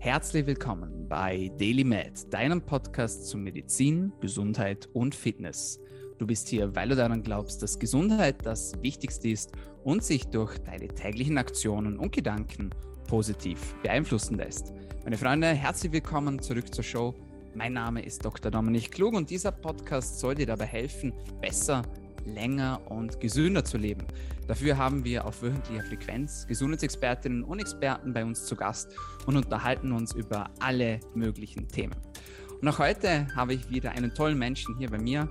Herzlich willkommen bei Daily Med, deinem Podcast zu Medizin, Gesundheit und Fitness. Du bist hier, weil du daran glaubst, dass Gesundheit das Wichtigste ist und sich durch deine täglichen Aktionen und Gedanken positiv beeinflussen lässt. Meine Freunde, herzlich willkommen zurück zur Show. Mein Name ist Dr. Dominik Klug und dieser Podcast soll dir dabei helfen, besser, länger und gesünder zu leben. Dafür haben wir auf wöchentlicher Frequenz Gesundheitsexpertinnen und Experten bei uns zu Gast und unterhalten uns über alle möglichen Themen. Und auch heute habe ich wieder einen tollen Menschen hier bei mir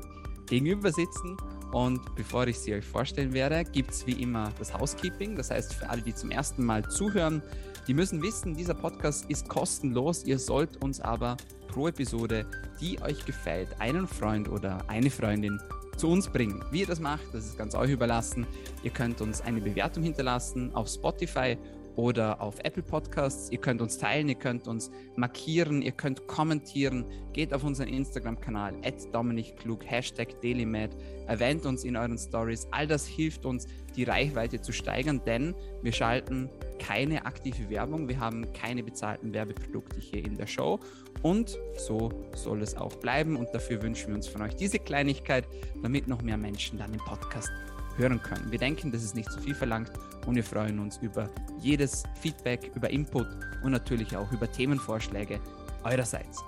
gegenüber sitzen. Und bevor ich sie euch vorstellen werde, gibt es wie immer das Housekeeping. Das heißt, für alle, die zum ersten Mal zuhören, die müssen wissen, dieser Podcast ist kostenlos. Ihr sollt uns aber pro Episode, die euch gefällt, einen Freund oder eine Freundin zu uns bringen. Wie ihr das macht, das ist ganz euch überlassen. Ihr könnt uns eine Bewertung hinterlassen auf Spotify oder auf Apple Podcasts. Ihr könnt uns teilen, ihr könnt uns markieren, ihr könnt kommentieren. Geht auf unseren Instagram-Kanal, @dominikklug, Hashtag DailyMed. Erwähnt uns in euren Stories. All das hilft uns, die Reichweite zu steigern, denn wir schalten keine aktive Werbung. Wir haben keine bezahlten Werbeprodukte hier in der Show. Und so soll es auch bleiben. Und dafür wünschen wir uns von euch diese Kleinigkeit, damit noch mehr Menschen dann den Podcast hören können. Wir denken, das ist nicht zu viel verlangt und wir freuen uns über jedes Feedback, über Input und natürlich auch über Themenvorschläge eurerseits.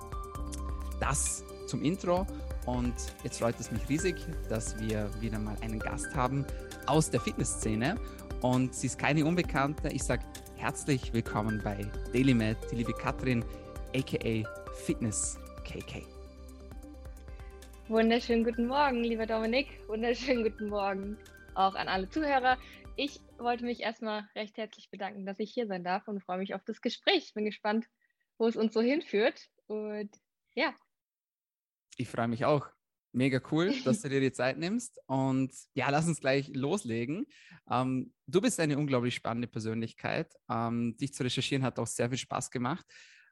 Das zum Intro und jetzt freut es mich riesig, dass wir wieder mal einen Gast haben aus der Fitnessszene und sie ist keine Unbekannte. Ich sage herzlich willkommen bei DailyMed, die liebe Katrin, aka Fitness KK. Wunderschönen guten Morgen, lieber Dominik. Wunderschönen guten Morgen auch an alle Zuhörer. Ich wollte mich erstmal recht herzlich bedanken, dass ich hier sein darf und freue mich auf das Gespräch. Bin gespannt, wo es uns so hinführt. Und ja. Ich freue mich auch. Mega cool, dass du dir die Zeit nimmst. Und ja, lass uns gleich loslegen. Ähm, du bist eine unglaublich spannende Persönlichkeit. Ähm, dich zu recherchieren hat auch sehr viel Spaß gemacht.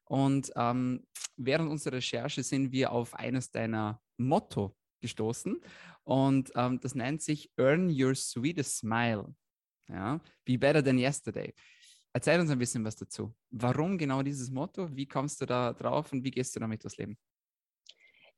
Und ähm, während unserer Recherche sind wir auf eines deiner Motto gestoßen. Und ähm, das nennt sich Earn Your Sweetest Smile. Ja, Be Better Than Yesterday. Erzähl uns ein bisschen was dazu. Warum genau dieses Motto? Wie kommst du da drauf und wie gehst du damit durchs Leben?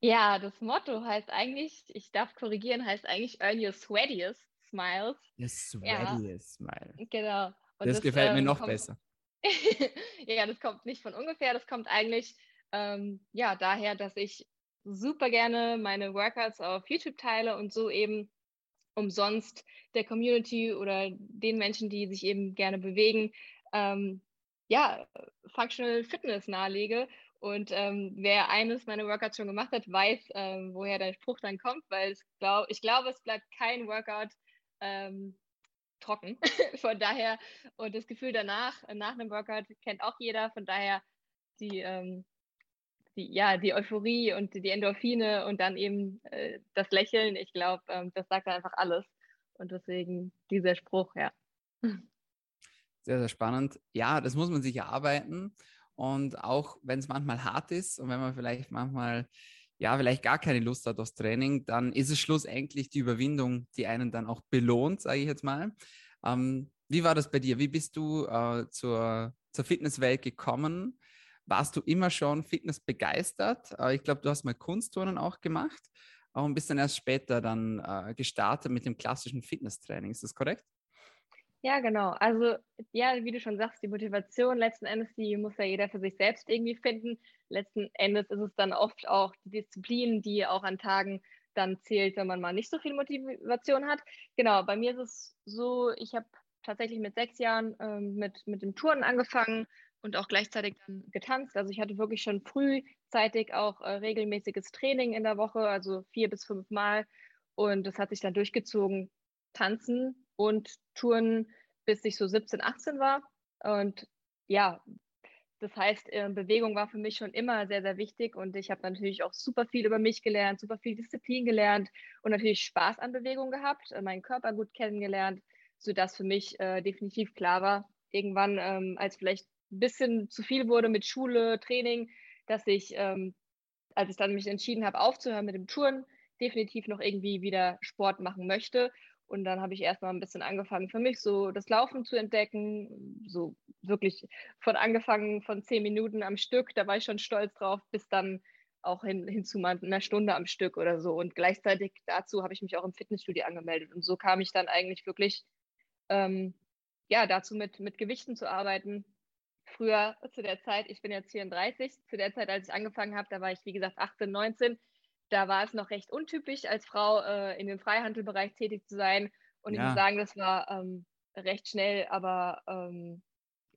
Ja, das Motto heißt eigentlich, ich darf korrigieren, heißt eigentlich Earn Your Sweatiest Smiles. Your Sweatiest ja. Smile. Genau. Und das, das gefällt ähm, mir noch kommt, besser. ja, das kommt nicht von ungefähr, das kommt eigentlich ähm, ja daher, dass ich super gerne meine Workouts auf YouTube teile und so eben umsonst der Community oder den Menschen, die sich eben gerne bewegen, ähm, ja, Functional Fitness nahelege. Und ähm, wer eines meiner Workouts schon gemacht hat, weiß, ähm, woher der Spruch dann kommt, weil glaub, ich glaube, es bleibt kein Workout ähm, trocken. von daher, und das Gefühl danach, nach einem Workout, kennt auch jeder. Von daher, die, ähm, die, ja, die Euphorie und die Endorphine und dann eben äh, das Lächeln, ich glaube, ähm, das sagt einfach alles. Und deswegen dieser Spruch, ja. Sehr, sehr spannend. Ja, das muss man sich erarbeiten. Und auch wenn es manchmal hart ist und wenn man vielleicht manchmal, ja, vielleicht gar keine Lust hat aufs Training, dann ist es schlussendlich die Überwindung, die einen dann auch belohnt, sage ich jetzt mal. Ähm, wie war das bei dir? Wie bist du äh, zur, zur Fitnesswelt gekommen? Warst du immer schon Fitness begeistert? Äh, ich glaube, du hast mal Kunstturnen auch gemacht und bist dann erst später dann äh, gestartet mit dem klassischen Fitnesstraining. Ist das korrekt? Ja, genau. Also ja, wie du schon sagst, die Motivation letzten Endes, die muss ja jeder für sich selbst irgendwie finden. Letzten Endes ist es dann oft auch die Disziplin, die auch an Tagen dann zählt, wenn man mal nicht so viel Motivation hat. Genau, bei mir ist es so, ich habe tatsächlich mit sechs Jahren ähm, mit, mit dem Touren angefangen und auch gleichzeitig dann getanzt. Also ich hatte wirklich schon frühzeitig auch äh, regelmäßiges Training in der Woche, also vier bis fünf Mal. Und das hat sich dann durchgezogen, tanzen und Touren, bis ich so 17, 18 war. Und ja, das heißt, äh, Bewegung war für mich schon immer sehr, sehr wichtig und ich habe natürlich auch super viel über mich gelernt, super viel Disziplin gelernt und natürlich Spaß an Bewegung gehabt, äh, meinen Körper gut kennengelernt, sodass für mich äh, definitiv klar war, irgendwann, ähm, als vielleicht ein bisschen zu viel wurde mit Schule, Training, dass ich, ähm, als ich dann mich entschieden habe, aufzuhören mit dem Touren, definitiv noch irgendwie wieder Sport machen möchte. Und dann habe ich erstmal ein bisschen angefangen, für mich so das Laufen zu entdecken. So wirklich von angefangen von zehn Minuten am Stück, da war ich schon stolz drauf, bis dann auch hin, hin zu mal einer Stunde am Stück oder so. Und gleichzeitig dazu habe ich mich auch im Fitnessstudio angemeldet. Und so kam ich dann eigentlich wirklich ähm, ja, dazu mit, mit Gewichten zu arbeiten. Früher zu der Zeit, ich bin jetzt 34, zu der Zeit, als ich angefangen habe, da war ich, wie gesagt, 18, 19. Da war es noch recht untypisch, als Frau äh, in dem Freihandelbereich tätig zu sein. Und ja. ich muss sagen, das war ähm, recht schnell, aber ähm,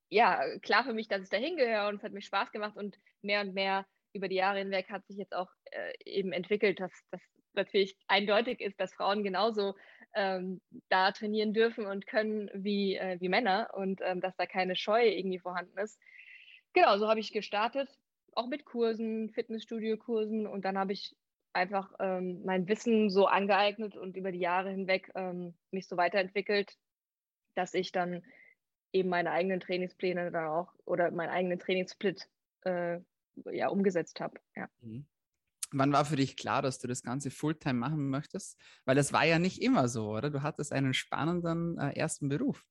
ja, klar für mich, dass ich da hingehöre und es hat mir Spaß gemacht und mehr und mehr über die Jahre hinweg hat sich jetzt auch äh, eben entwickelt, dass das natürlich eindeutig ist, dass Frauen genauso ähm, da trainieren dürfen und können wie, äh, wie Männer und ähm, dass da keine Scheu irgendwie vorhanden ist. Genau, so habe ich gestartet, auch mit Kursen, Fitnessstudio-Kursen und dann habe ich einfach ähm, mein Wissen so angeeignet und über die Jahre hinweg ähm, mich so weiterentwickelt, dass ich dann eben meine eigenen Trainingspläne dann auch oder meinen eigenen Trainingssplit äh, ja, umgesetzt habe. Ja. Mhm. Wann war für dich klar, dass du das Ganze Fulltime machen möchtest? Weil das war ja nicht immer so, oder? Du hattest einen spannenden äh, ersten Beruf.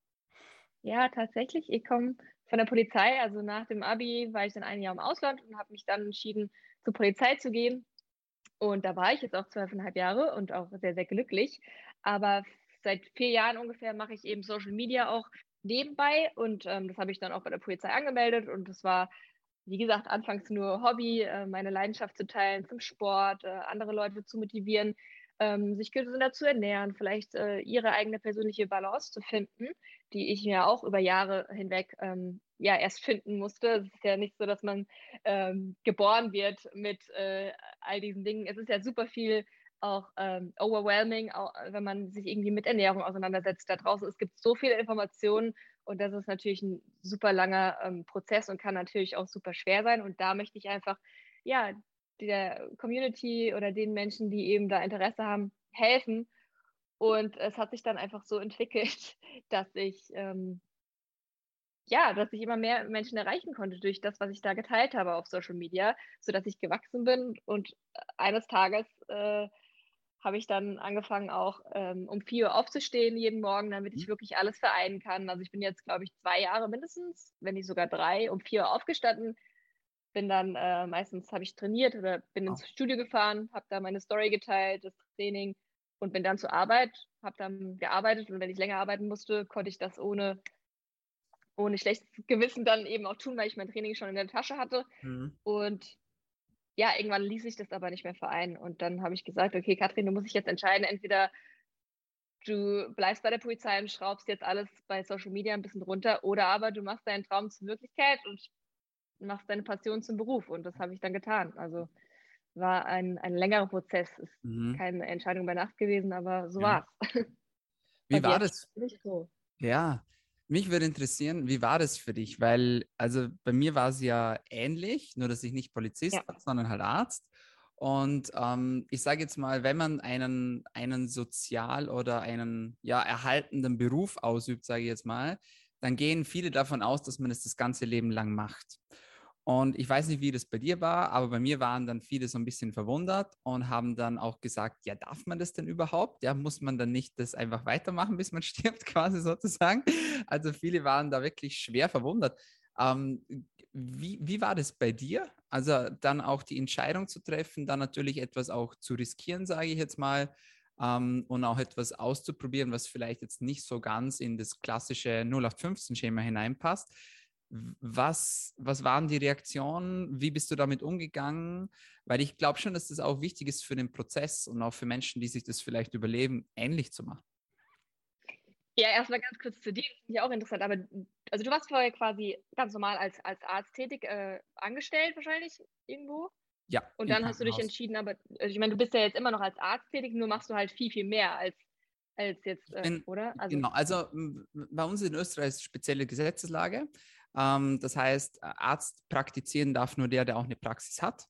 Ja, tatsächlich. Ich komme von der Polizei. Also nach dem Abi war ich dann ein Jahr im Ausland und habe mich dann entschieden, zur Polizei zu gehen. Und da war ich jetzt auch zwölfeinhalb Jahre und auch sehr, sehr glücklich. Aber seit vier Jahren ungefähr mache ich eben Social Media auch nebenbei und ähm, das habe ich dann auch bei der Polizei angemeldet und das war wie gesagt, anfangs nur Hobby, äh, meine Leidenschaft zu teilen zum Sport, äh, andere Leute zu motivieren, ähm, sich gesünder zu ernähren, vielleicht äh, ihre eigene persönliche Balance zu finden, die ich mir auch über Jahre hinweg ähm, ja erst finden musste. Es ist ja nicht so, dass man ähm, geboren wird mit all diesen Dingen. Es ist ja super viel auch ähm, overwhelming, auch, wenn man sich irgendwie mit Ernährung auseinandersetzt da draußen. Es gibt so viele Informationen und das ist natürlich ein super langer ähm, Prozess und kann natürlich auch super schwer sein. Und da möchte ich einfach, ja, der Community oder den Menschen, die eben da Interesse haben, helfen. Und es hat sich dann einfach so entwickelt, dass ich, ähm, ja, dass ich immer mehr Menschen erreichen konnte durch das, was ich da geteilt habe auf Social Media, sodass ich gewachsen bin und eines Tages äh, habe ich dann angefangen, auch ähm, um 4 Uhr aufzustehen jeden Morgen, damit ich mhm. wirklich alles vereinen kann. Also ich bin jetzt, glaube ich, zwei Jahre mindestens, wenn nicht sogar drei, um 4 Uhr aufgestanden. Bin dann äh, meistens habe ich trainiert oder bin ins Studio gefahren, habe da meine Story geteilt, das Training und bin dann zur Arbeit, habe dann gearbeitet und wenn ich länger arbeiten musste, konnte ich das ohne ohne schlechtes Gewissen dann eben auch tun, weil ich mein Training schon in der Tasche hatte. Mhm. Und ja, irgendwann ließ ich das aber nicht mehr vereinen. Und dann habe ich gesagt, okay, Katrin, du musst dich jetzt entscheiden, entweder du bleibst bei der Polizei und schraubst jetzt alles bei Social Media ein bisschen runter, oder aber du machst deinen Traum zur Wirklichkeit und machst deine Passion zum Beruf. Und das habe ich dann getan. Also war ein, ein längerer Prozess. Ist mhm. keine Entscheidung bei Nacht gewesen, aber so ja. war es. Wie war das? So. Ja, mich würde interessieren, wie war das für dich? Weil, also bei mir war es ja ähnlich, nur dass ich nicht Polizist ja. war, sondern halt Arzt. Und ähm, ich sage jetzt mal, wenn man einen, einen sozial oder einen ja, erhaltenden Beruf ausübt, sage ich jetzt mal, dann gehen viele davon aus, dass man es das ganze Leben lang macht. Und ich weiß nicht, wie das bei dir war, aber bei mir waren dann viele so ein bisschen verwundert und haben dann auch gesagt, ja, darf man das denn überhaupt? Ja, muss man dann nicht das einfach weitermachen, bis man stirbt, quasi sozusagen? Also viele waren da wirklich schwer verwundert. Ähm, wie, wie war das bei dir? Also dann auch die Entscheidung zu treffen, dann natürlich etwas auch zu riskieren, sage ich jetzt mal, ähm, und auch etwas auszuprobieren, was vielleicht jetzt nicht so ganz in das klassische 0815-Schema hineinpasst. Was, was waren die Reaktionen? Wie bist du damit umgegangen? Weil ich glaube schon, dass das auch wichtig ist für den Prozess und auch für Menschen, die sich das vielleicht überleben, ähnlich zu machen. Ja, erstmal ganz kurz zu dir, das finde ich auch interessant. Aber also du warst vorher quasi ganz normal als, als Arzt tätig, äh, angestellt wahrscheinlich irgendwo. Ja. Und dann hast du dich entschieden, aber also ich meine, du bist ja jetzt immer noch als Arzt tätig, nur machst du halt viel, viel mehr als, als jetzt, äh, bin, oder? Also, genau, also bei uns in Österreich ist spezielle Gesetzeslage. Ähm, das heißt, Arzt praktizieren darf nur der, der auch eine Praxis hat.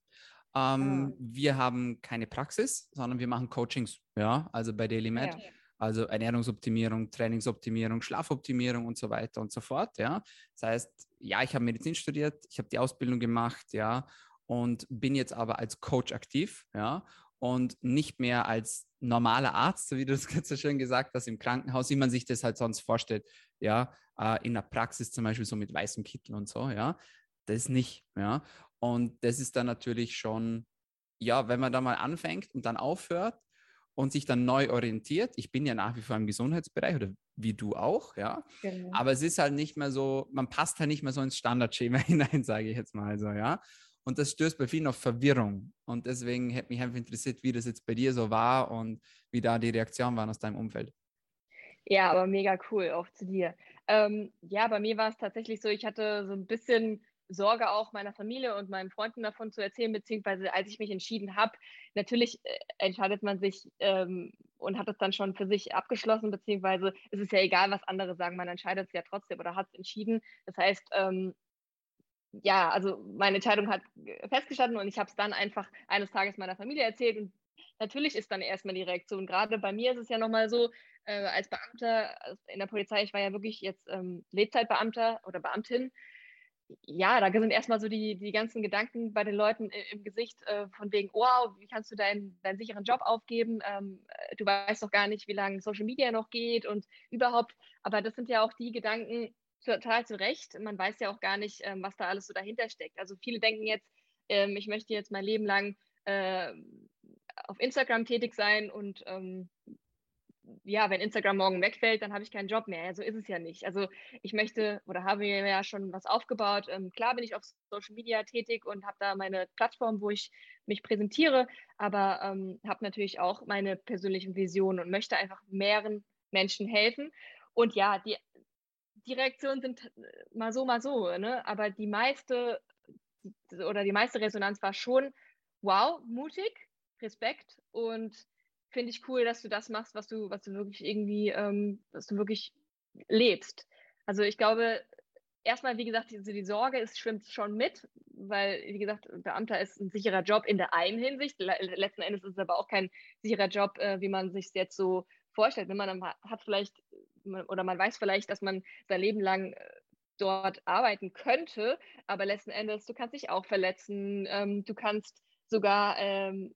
Ähm, oh. Wir haben keine Praxis, sondern wir machen Coachings, ja, also bei DailyMed. Ja. Also Ernährungsoptimierung, Trainingsoptimierung, Schlafoptimierung und so weiter und so fort. Ja, das heißt, ja, ich habe Medizin studiert, ich habe die Ausbildung gemacht, ja, und bin jetzt aber als Coach aktiv, ja, und nicht mehr als normaler Arzt, so wie du es gerade so schön gesagt hast, im Krankenhaus, wie man sich das halt sonst vorstellt, ja, äh, in der Praxis zum Beispiel so mit weißem Kittel und so, ja, das nicht, ja. Und das ist dann natürlich schon, ja, wenn man da mal anfängt und dann aufhört und sich dann neu orientiert. Ich bin ja nach wie vor im Gesundheitsbereich oder wie du auch, ja. Genau. Aber es ist halt nicht mehr so, man passt halt nicht mehr so ins Standardschema hinein, sage ich jetzt mal so, ja. Und das stößt bei vielen auf Verwirrung. Und deswegen hätte mich einfach interessiert, wie das jetzt bei dir so war und wie da die Reaktionen waren aus deinem Umfeld. Ja, aber mega cool, auch zu dir. Ähm, ja, bei mir war es tatsächlich so, ich hatte so ein bisschen Sorge auch meiner Familie und meinen Freunden davon zu erzählen, beziehungsweise als ich mich entschieden habe, natürlich äh, entscheidet man sich ähm, und hat es dann schon für sich abgeschlossen, beziehungsweise ist es ja egal, was andere sagen, man entscheidet es ja trotzdem oder hat es entschieden. Das heißt, ähm, ja, also meine Entscheidung hat festgestanden und ich habe es dann einfach eines Tages meiner Familie erzählt und natürlich ist dann erstmal die Reaktion. Gerade bei mir ist es ja nochmal so, äh, als Beamter in der Polizei, ich war ja wirklich jetzt ähm, Lebzeitbeamter oder Beamtin, ja, da sind erstmal so die, die ganzen Gedanken bei den Leuten im Gesicht äh, von wegen, wow, wie kannst du deinen, deinen sicheren Job aufgeben? Ähm, äh, du weißt doch gar nicht, wie lange Social Media noch geht und überhaupt. Aber das sind ja auch die Gedanken total zu Recht. Man weiß ja auch gar nicht, ähm, was da alles so dahinter steckt. Also viele denken jetzt, ähm, ich möchte jetzt mein Leben lang äh, auf Instagram tätig sein und ähm, ja, wenn Instagram morgen wegfällt, dann habe ich keinen Job mehr. Ja, so ist es ja nicht. Also ich möchte oder habe mir ja schon was aufgebaut. Ähm, klar bin ich auf Social Media tätig und habe da meine Plattform, wo ich mich präsentiere, aber ähm, habe natürlich auch meine persönlichen Visionen und möchte einfach mehreren Menschen helfen. Und ja, die, die Reaktionen sind mal so, mal so, ne? aber die meiste oder die meiste Resonanz war schon, wow, mutig, Respekt und finde ich cool, dass du das machst, was du, was du wirklich irgendwie, ähm, was du wirklich lebst. Also ich glaube, erstmal, wie gesagt, die, die Sorge ist, schwimmt schon mit, weil, wie gesagt, Beamter ist ein sicherer Job in der einen Hinsicht. Letzten Endes ist es aber auch kein sicherer Job, äh, wie man sich jetzt so vorstellt. Wenn man hat vielleicht oder man weiß vielleicht, dass man sein Leben lang äh, dort arbeiten könnte, aber letzten Endes, du kannst dich auch verletzen, ähm, du kannst sogar ähm,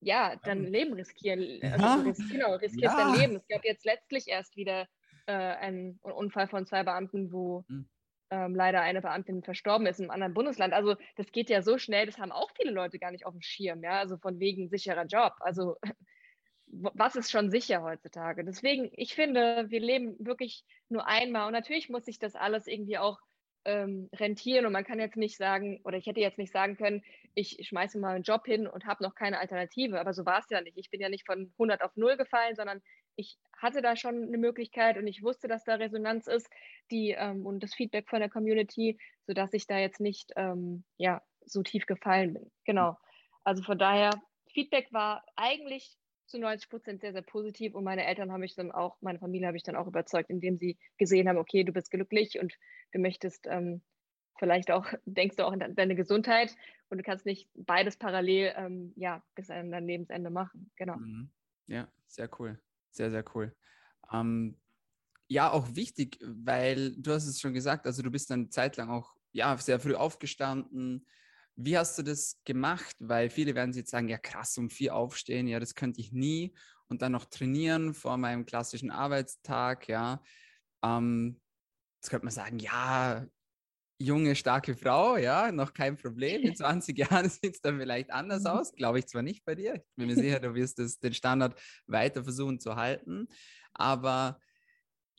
ja, dein Leben riskieren. Also ja. du risk, genau, riskierst ja. dein Leben. Es gab jetzt letztlich erst wieder äh, einen Unfall von zwei Beamten, wo hm. ähm, leider eine Beamtin verstorben ist im anderen Bundesland. Also das geht ja so schnell, das haben auch viele Leute gar nicht auf dem Schirm, ja, also von wegen sicherer Job. Also was ist schon sicher heutzutage? Deswegen, ich finde, wir leben wirklich nur einmal und natürlich muss sich das alles irgendwie auch ähm, rentieren und man kann jetzt nicht sagen, oder ich hätte jetzt nicht sagen können, ich schmeiße mal einen Job hin und habe noch keine Alternative, aber so war es ja nicht. Ich bin ja nicht von 100 auf 0 gefallen, sondern ich hatte da schon eine Möglichkeit und ich wusste, dass da Resonanz ist die, ähm, und das Feedback von der Community, sodass ich da jetzt nicht ähm, ja, so tief gefallen bin. Genau. Also von daher, Feedback war eigentlich zu 90 Prozent sehr, sehr positiv und meine Eltern habe ich dann auch, meine Familie habe ich dann auch überzeugt, indem sie gesehen haben, okay, du bist glücklich und du möchtest ähm, vielleicht auch, denkst du auch an deine Gesundheit und du kannst nicht beides parallel, ähm, ja, bis an dein Lebensende machen. Genau. Mhm. Ja, sehr cool. Sehr, sehr cool. Ähm, ja, auch wichtig, weil du hast es schon gesagt, also du bist eine Zeit lang auch ja, sehr früh aufgestanden, wie hast du das gemacht? Weil viele werden jetzt sagen, ja krass, um vier aufstehen, ja, das könnte ich nie. Und dann noch trainieren vor meinem klassischen Arbeitstag, ja. Ähm, jetzt könnte man sagen, ja, junge, starke Frau, ja, noch kein Problem. In 20 Jahren sieht es dann vielleicht anders mhm. aus. Glaube ich zwar nicht bei dir. Ich bin mir sicher, du wirst das, den Standard weiter versuchen zu halten. Aber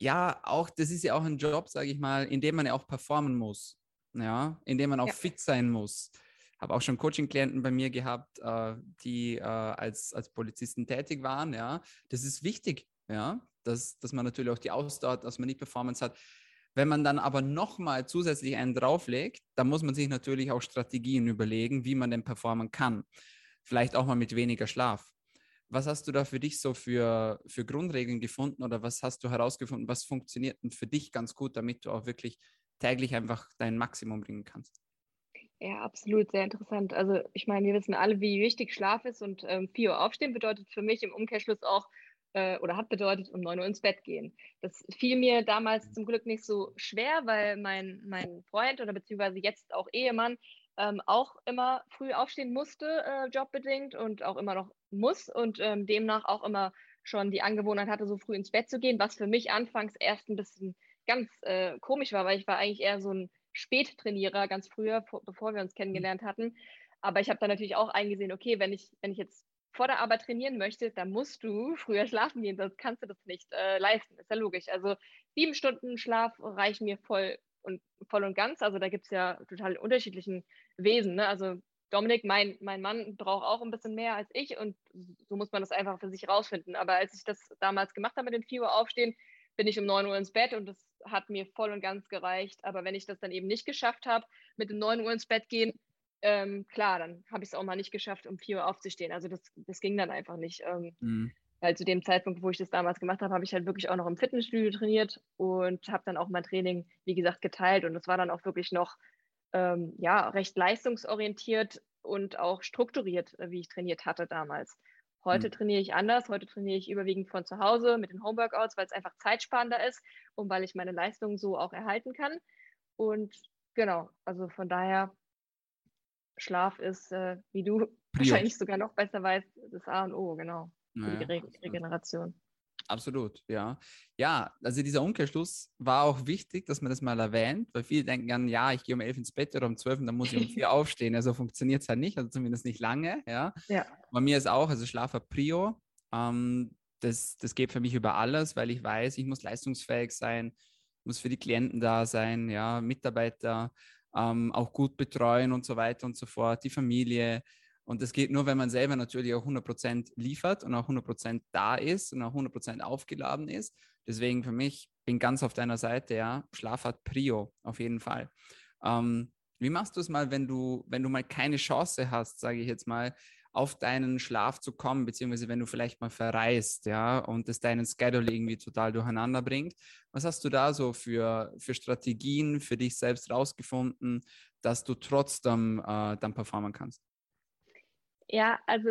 ja, auch, das ist ja auch ein Job, sage ich mal, in dem man ja auch performen muss. Ja, in dem man auch ja. fit sein muss habe auch schon Coaching-Klienten bei mir gehabt, äh, die äh, als, als Polizisten tätig waren. Ja, das ist wichtig, ja, dass, dass man natürlich auch die Ausdauer, dass man nicht Performance hat. Wenn man dann aber nochmal zusätzlich einen drauflegt, dann muss man sich natürlich auch Strategien überlegen, wie man denn performen kann. Vielleicht auch mal mit weniger Schlaf. Was hast du da für dich so für, für Grundregeln gefunden oder was hast du herausgefunden, was funktioniert denn für dich ganz gut, damit du auch wirklich täglich einfach dein Maximum bringen kannst? Ja, absolut, sehr interessant. Also ich meine, wir wissen alle, wie wichtig Schlaf ist und ähm, 4 Uhr aufstehen bedeutet für mich im Umkehrschluss auch äh, oder hat bedeutet um 9 Uhr ins Bett gehen. Das fiel mir damals zum Glück nicht so schwer, weil mein, mein Freund oder beziehungsweise jetzt auch Ehemann ähm, auch immer früh aufstehen musste, äh, jobbedingt und auch immer noch muss und ähm, demnach auch immer schon die Angewohnheit hatte, so früh ins Bett zu gehen, was für mich anfangs erst ein bisschen ganz äh, komisch war, weil ich war eigentlich eher so ein Spättrainierer ganz früher, bevor wir uns kennengelernt hatten. Aber ich habe dann natürlich auch eingesehen, okay, wenn ich, wenn ich jetzt vor der Arbeit trainieren möchte, dann musst du früher schlafen gehen, sonst kannst du das nicht äh, leisten. Ist ja logisch. Also sieben Stunden Schlaf reichen mir voll und voll und ganz. Also da gibt es ja total unterschiedlichen Wesen. Ne? Also Dominik, mein, mein Mann, braucht auch ein bisschen mehr als ich und so muss man das einfach für sich rausfinden. Aber als ich das damals gemacht habe mit den 4 Uhr aufstehen, bin ich um 9 Uhr ins Bett und das hat mir voll und ganz gereicht. Aber wenn ich das dann eben nicht geschafft habe, mit dem 9 Uhr ins Bett gehen, ähm, klar, dann habe ich es auch mal nicht geschafft, um 4 Uhr aufzustehen. Also das, das ging dann einfach nicht. Ähm, mhm. Weil zu dem Zeitpunkt, wo ich das damals gemacht habe, habe ich halt wirklich auch noch im Fitnessstudio trainiert und habe dann auch mein Training, wie gesagt, geteilt. Und es war dann auch wirklich noch ähm, ja, recht leistungsorientiert und auch strukturiert, äh, wie ich trainiert hatte damals. Heute mhm. trainiere ich anders. Heute trainiere ich überwiegend von zu Hause mit den Homeworkouts, weil es einfach zeitsparender ist und weil ich meine Leistung so auch erhalten kann. Und genau, also von daher, Schlaf ist, äh, wie du Prio. wahrscheinlich sogar noch besser weißt, das A und O, genau, für die Re Regeneration. Absolut, ja. Ja, also dieser Umkehrschluss war auch wichtig, dass man das mal erwähnt, weil viele denken dann, ja, ich gehe um elf ins Bett oder um zwölf und dann muss ich um vier aufstehen. Also funktioniert es halt nicht, also zumindest nicht lange, ja. ja. Bei mir ist auch, also Schlaf hat Prio. Ähm, das, das geht für mich über alles, weil ich weiß, ich muss leistungsfähig sein, muss für die Klienten da sein, ja, Mitarbeiter ähm, auch gut betreuen und so weiter und so fort, die Familie. Und das geht nur, wenn man selber natürlich auch 100% liefert und auch 100% da ist und auch 100% aufgeladen ist. Deswegen für mich bin ganz auf deiner Seite, ja, Schlaf hat Prio, auf jeden Fall. Ähm, wie machst du es mal, wenn du, wenn du mal keine Chance hast, sage ich jetzt mal, auf deinen Schlaf zu kommen, beziehungsweise wenn du vielleicht mal verreist, ja, und das deinen Schedule irgendwie total durcheinander bringt. Was hast du da so für, für Strategien für dich selbst rausgefunden, dass du trotzdem äh, dann performen kannst? Ja, also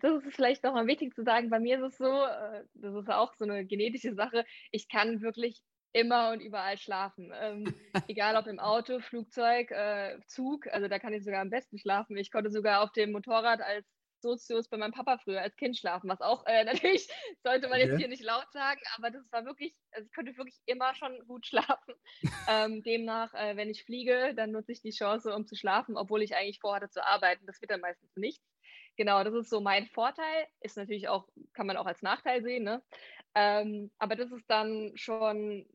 das ist vielleicht nochmal wichtig zu sagen. Bei mir ist es so, äh, das ist auch so eine genetische Sache. Ich kann wirklich immer und überall schlafen. Ähm, egal ob im Auto, Flugzeug, äh, Zug, also da kann ich sogar am besten schlafen. Ich konnte sogar auf dem Motorrad als Sozius bei meinem Papa früher als Kind schlafen, was auch äh, natürlich sollte man okay. jetzt hier nicht laut sagen, aber das war wirklich, also ich konnte wirklich immer schon gut schlafen. ähm, demnach, äh, wenn ich fliege, dann nutze ich die Chance, um zu schlafen, obwohl ich eigentlich vorhatte zu arbeiten. Das wird dann meistens nichts. Genau, das ist so mein Vorteil. Ist natürlich auch, kann man auch als Nachteil sehen, ne? Ähm, aber das ist dann schon,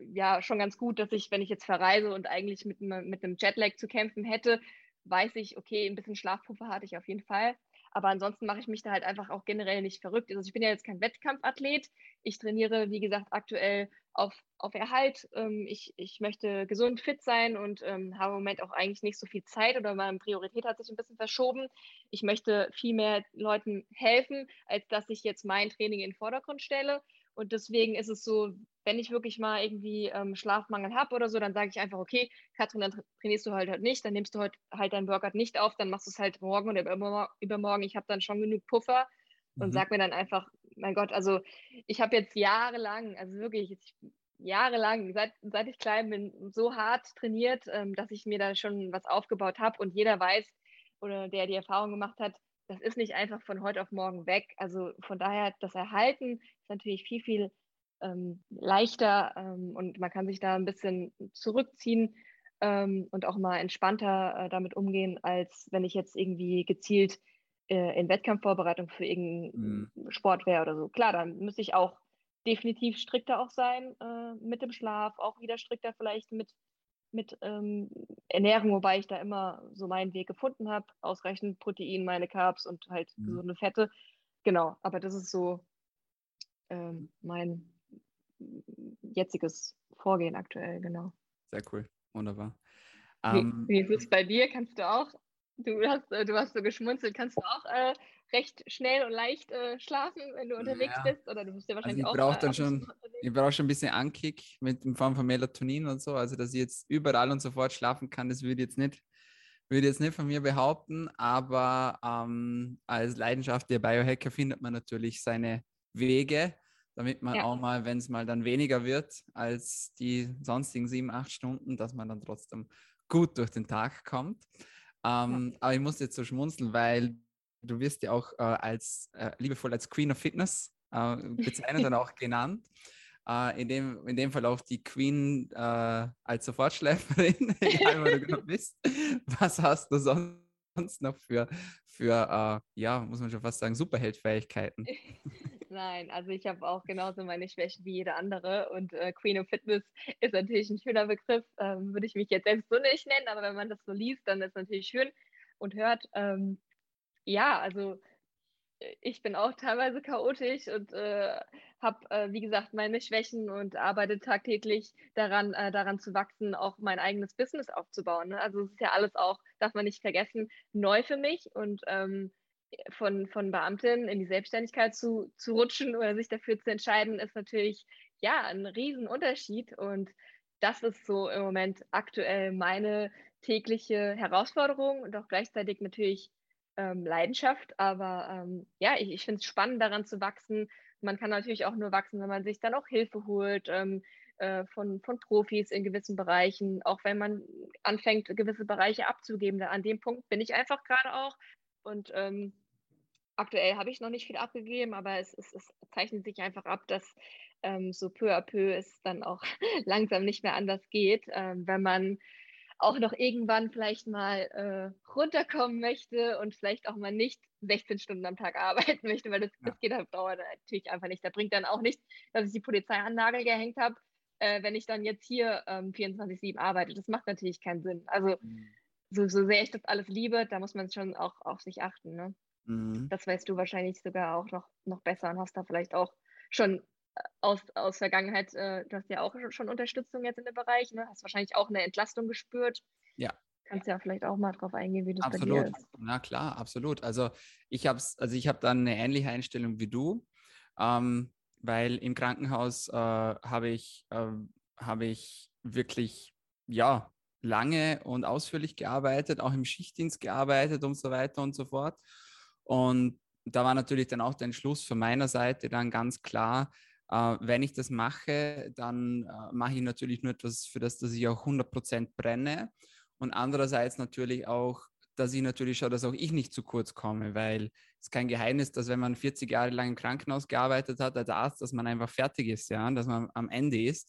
ja, schon ganz gut, dass ich, wenn ich jetzt verreise und eigentlich mit, mit einem Jetlag zu kämpfen hätte, weiß ich, okay, ein bisschen Schlafpuffer hatte ich auf jeden Fall. Aber ansonsten mache ich mich da halt einfach auch generell nicht verrückt. Also ich bin ja jetzt kein Wettkampfathlet. Ich trainiere, wie gesagt, aktuell auf, auf Erhalt. Ähm, ich, ich möchte gesund fit sein und ähm, habe im Moment auch eigentlich nicht so viel Zeit oder meine Priorität hat sich ein bisschen verschoben. Ich möchte viel mehr Leuten helfen, als dass ich jetzt mein Training in den Vordergrund stelle. Und deswegen ist es so, wenn ich wirklich mal irgendwie ähm, Schlafmangel habe oder so, dann sage ich einfach, okay, Katrin, dann trainierst du halt, halt nicht, dann nimmst du heute halt deinen Workout nicht auf, dann machst du es halt morgen oder übermorgen. Ich habe dann schon genug Puffer und mhm. sag mir dann einfach, mein Gott, also ich habe jetzt jahrelang, also wirklich jetzt jahrelang, seit, seit ich klein bin, so hart trainiert, ähm, dass ich mir da schon was aufgebaut habe und jeder weiß oder der die Erfahrung gemacht hat, das ist nicht einfach von heute auf morgen weg. Also von daher, das Erhalten ist natürlich viel, viel ähm, leichter ähm, und man kann sich da ein bisschen zurückziehen ähm, und auch mal entspannter äh, damit umgehen, als wenn ich jetzt irgendwie gezielt äh, in Wettkampfvorbereitung für irgendeinen mhm. Sport wäre oder so. Klar, dann müsste ich auch definitiv strikter auch sein äh, mit dem Schlaf, auch wieder strikter vielleicht mit mit ähm, Ernährung, wobei ich da immer so meinen Weg gefunden habe. Ausreichend Protein, meine Carbs und halt mhm. gesunde Fette. Genau, aber das ist so ähm, mein jetziges Vorgehen aktuell, genau. Sehr cool, wunderbar. Wie, um, ähm, wie ist es bei dir? Kannst du auch, du hast, äh, du hast so geschmunzelt, kannst du auch äh, recht schnell und leicht äh, schlafen, wenn du unterwegs ja. bist? Oder du bist ja also wahrscheinlich also ich auch. dann schon, ich brauche schon ein bisschen Ankick mit in Form von Melatonin und so. Also, dass ich jetzt überall und sofort schlafen kann, das würde ich jetzt nicht, würde jetzt nicht von mir behaupten. Aber ähm, als leidenschaftlicher Biohacker findet man natürlich seine Wege, damit man ja. auch mal, wenn es mal dann weniger wird als die sonstigen sieben, acht Stunden, dass man dann trotzdem gut durch den Tag kommt. Ähm, ja. Aber ich muss jetzt so schmunzeln, weil du wirst ja auch äh, als äh, liebevoll als Queen of Fitness äh, bezeichnet und auch genannt. Äh, in, dem, in dem Fall auch die Queen äh, als Sofortschläferin, egal wo du genau bist. Was hast du sonst noch für, für äh, ja, muss man schon fast sagen, Superheldfähigkeiten? Nein, also ich habe auch genauso meine Schwächen wie jeder andere und äh, Queen of Fitness ist natürlich ein schöner Begriff, ähm, würde ich mich jetzt selbst so nicht nennen, aber wenn man das so liest, dann ist es natürlich schön und hört. Ähm, ja, also äh, ich bin auch teilweise chaotisch und äh, habe, äh, wie gesagt, meine Schwächen und arbeite tagtäglich daran, äh, daran zu wachsen, auch mein eigenes Business aufzubauen. Ne? Also es ist ja alles auch, darf man nicht vergessen, neu für mich und ähm, von, von Beamtin in die Selbstständigkeit zu, zu rutschen oder sich dafür zu entscheiden, ist natürlich ja ein Riesenunterschied. Und das ist so im Moment aktuell meine tägliche Herausforderung und auch gleichzeitig natürlich ähm, Leidenschaft. Aber ähm, ja, ich, ich finde es spannend, daran zu wachsen. Man kann natürlich auch nur wachsen, wenn man sich dann auch Hilfe holt. Ähm, äh, von, von Profis in gewissen Bereichen, auch wenn man anfängt, gewisse Bereiche abzugeben. An dem Punkt bin ich einfach gerade auch, und ähm, aktuell habe ich noch nicht viel abgegeben, aber es, es, es zeichnet sich einfach ab, dass ähm, so peu à peu es dann auch langsam nicht mehr anders geht, ähm, wenn man auch noch irgendwann vielleicht mal äh, runterkommen möchte und vielleicht auch mal nicht 16 Stunden am Tag arbeiten möchte, weil das, ja. das geht auf Dauer natürlich einfach nicht. Da bringt dann auch nicht, dass ich die Polizei an den Nagel gehängt habe, äh, wenn ich dann jetzt hier ähm, 24-7 arbeite. Das macht natürlich keinen Sinn. Also mhm so, so sehr ich das alles liebe, da muss man schon auch auf sich achten. Ne? Mhm. Das weißt du wahrscheinlich sogar auch noch, noch besser und hast da vielleicht auch schon äh, aus, aus Vergangenheit, äh, du hast ja auch schon Unterstützung jetzt in dem Bereich, ne? hast wahrscheinlich auch eine Entlastung gespürt. Ja. Kannst ja vielleicht auch mal drauf eingehen, wie das absolut. bei dir ist. Na klar, absolut. Also ich habe also ich habe dann eine ähnliche Einstellung wie du, ähm, weil im Krankenhaus äh, habe ich, äh, habe ich wirklich ja lange und ausführlich gearbeitet, auch im Schichtdienst gearbeitet und so weiter und so fort. Und da war natürlich dann auch der Entschluss von meiner Seite dann ganz klar, äh, wenn ich das mache, dann äh, mache ich natürlich nur etwas, für das, dass ich auch 100% brenne. Und andererseits natürlich auch, dass ich natürlich schaue, dass auch ich nicht zu kurz komme, weil es ist kein Geheimnis, dass wenn man 40 Jahre lang im Krankenhaus gearbeitet hat als Arzt, dass man einfach fertig ist, ja, dass man am Ende ist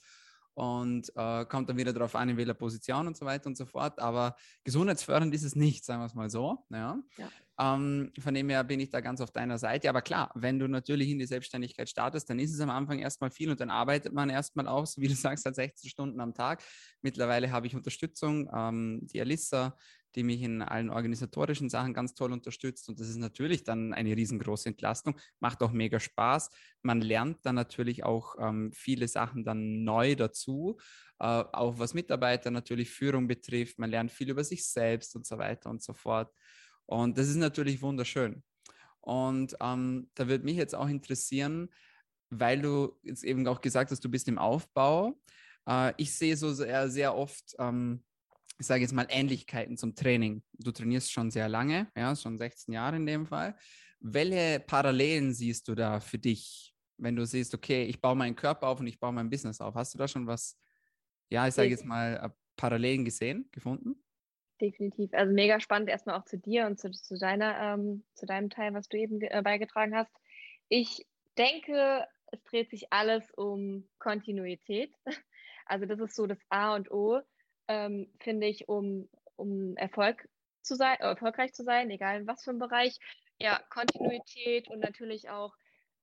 und äh, kommt dann wieder darauf an, in welcher Position und so weiter und so fort. Aber gesundheitsfördernd ist es nicht, sagen wir es mal so. Ja. ja. Ähm, von dem her bin ich da ganz auf deiner Seite. Aber klar, wenn du natürlich in die Selbstständigkeit startest, dann ist es am Anfang erstmal viel und dann arbeitet man erstmal aus, wie du sagst, halt 16 Stunden am Tag. Mittlerweile habe ich Unterstützung. Ähm, die Alissa, die mich in allen organisatorischen Sachen ganz toll unterstützt. Und das ist natürlich dann eine riesengroße Entlastung. Macht auch mega Spaß. Man lernt dann natürlich auch ähm, viele Sachen dann neu dazu, äh, auch was Mitarbeiter natürlich Führung betrifft. Man lernt viel über sich selbst und so weiter und so fort. Und das ist natürlich wunderschön. Und ähm, da würde mich jetzt auch interessieren, weil du jetzt eben auch gesagt hast, du bist im Aufbau. Äh, ich sehe so sehr, sehr oft ähm, ich sage jetzt mal, Ähnlichkeiten zum Training. Du trainierst schon sehr lange, ja, schon 16 Jahre in dem Fall. Welche Parallelen siehst du da für dich, wenn du siehst, okay, ich baue meinen Körper auf und ich baue mein Business auf? Hast du da schon was, ja, ich sage jetzt mal, äh, Parallelen gesehen, gefunden? Definitiv. Also mega spannend erstmal auch zu dir und zu, zu deiner, ähm, zu deinem Teil, was du eben äh, beigetragen hast. Ich denke, es dreht sich alles um Kontinuität. Also das ist so das A und O ähm, finde ich, um, um Erfolg zu sein, äh, erfolgreich zu sein, egal in was für einem Bereich. Ja, Kontinuität und natürlich auch,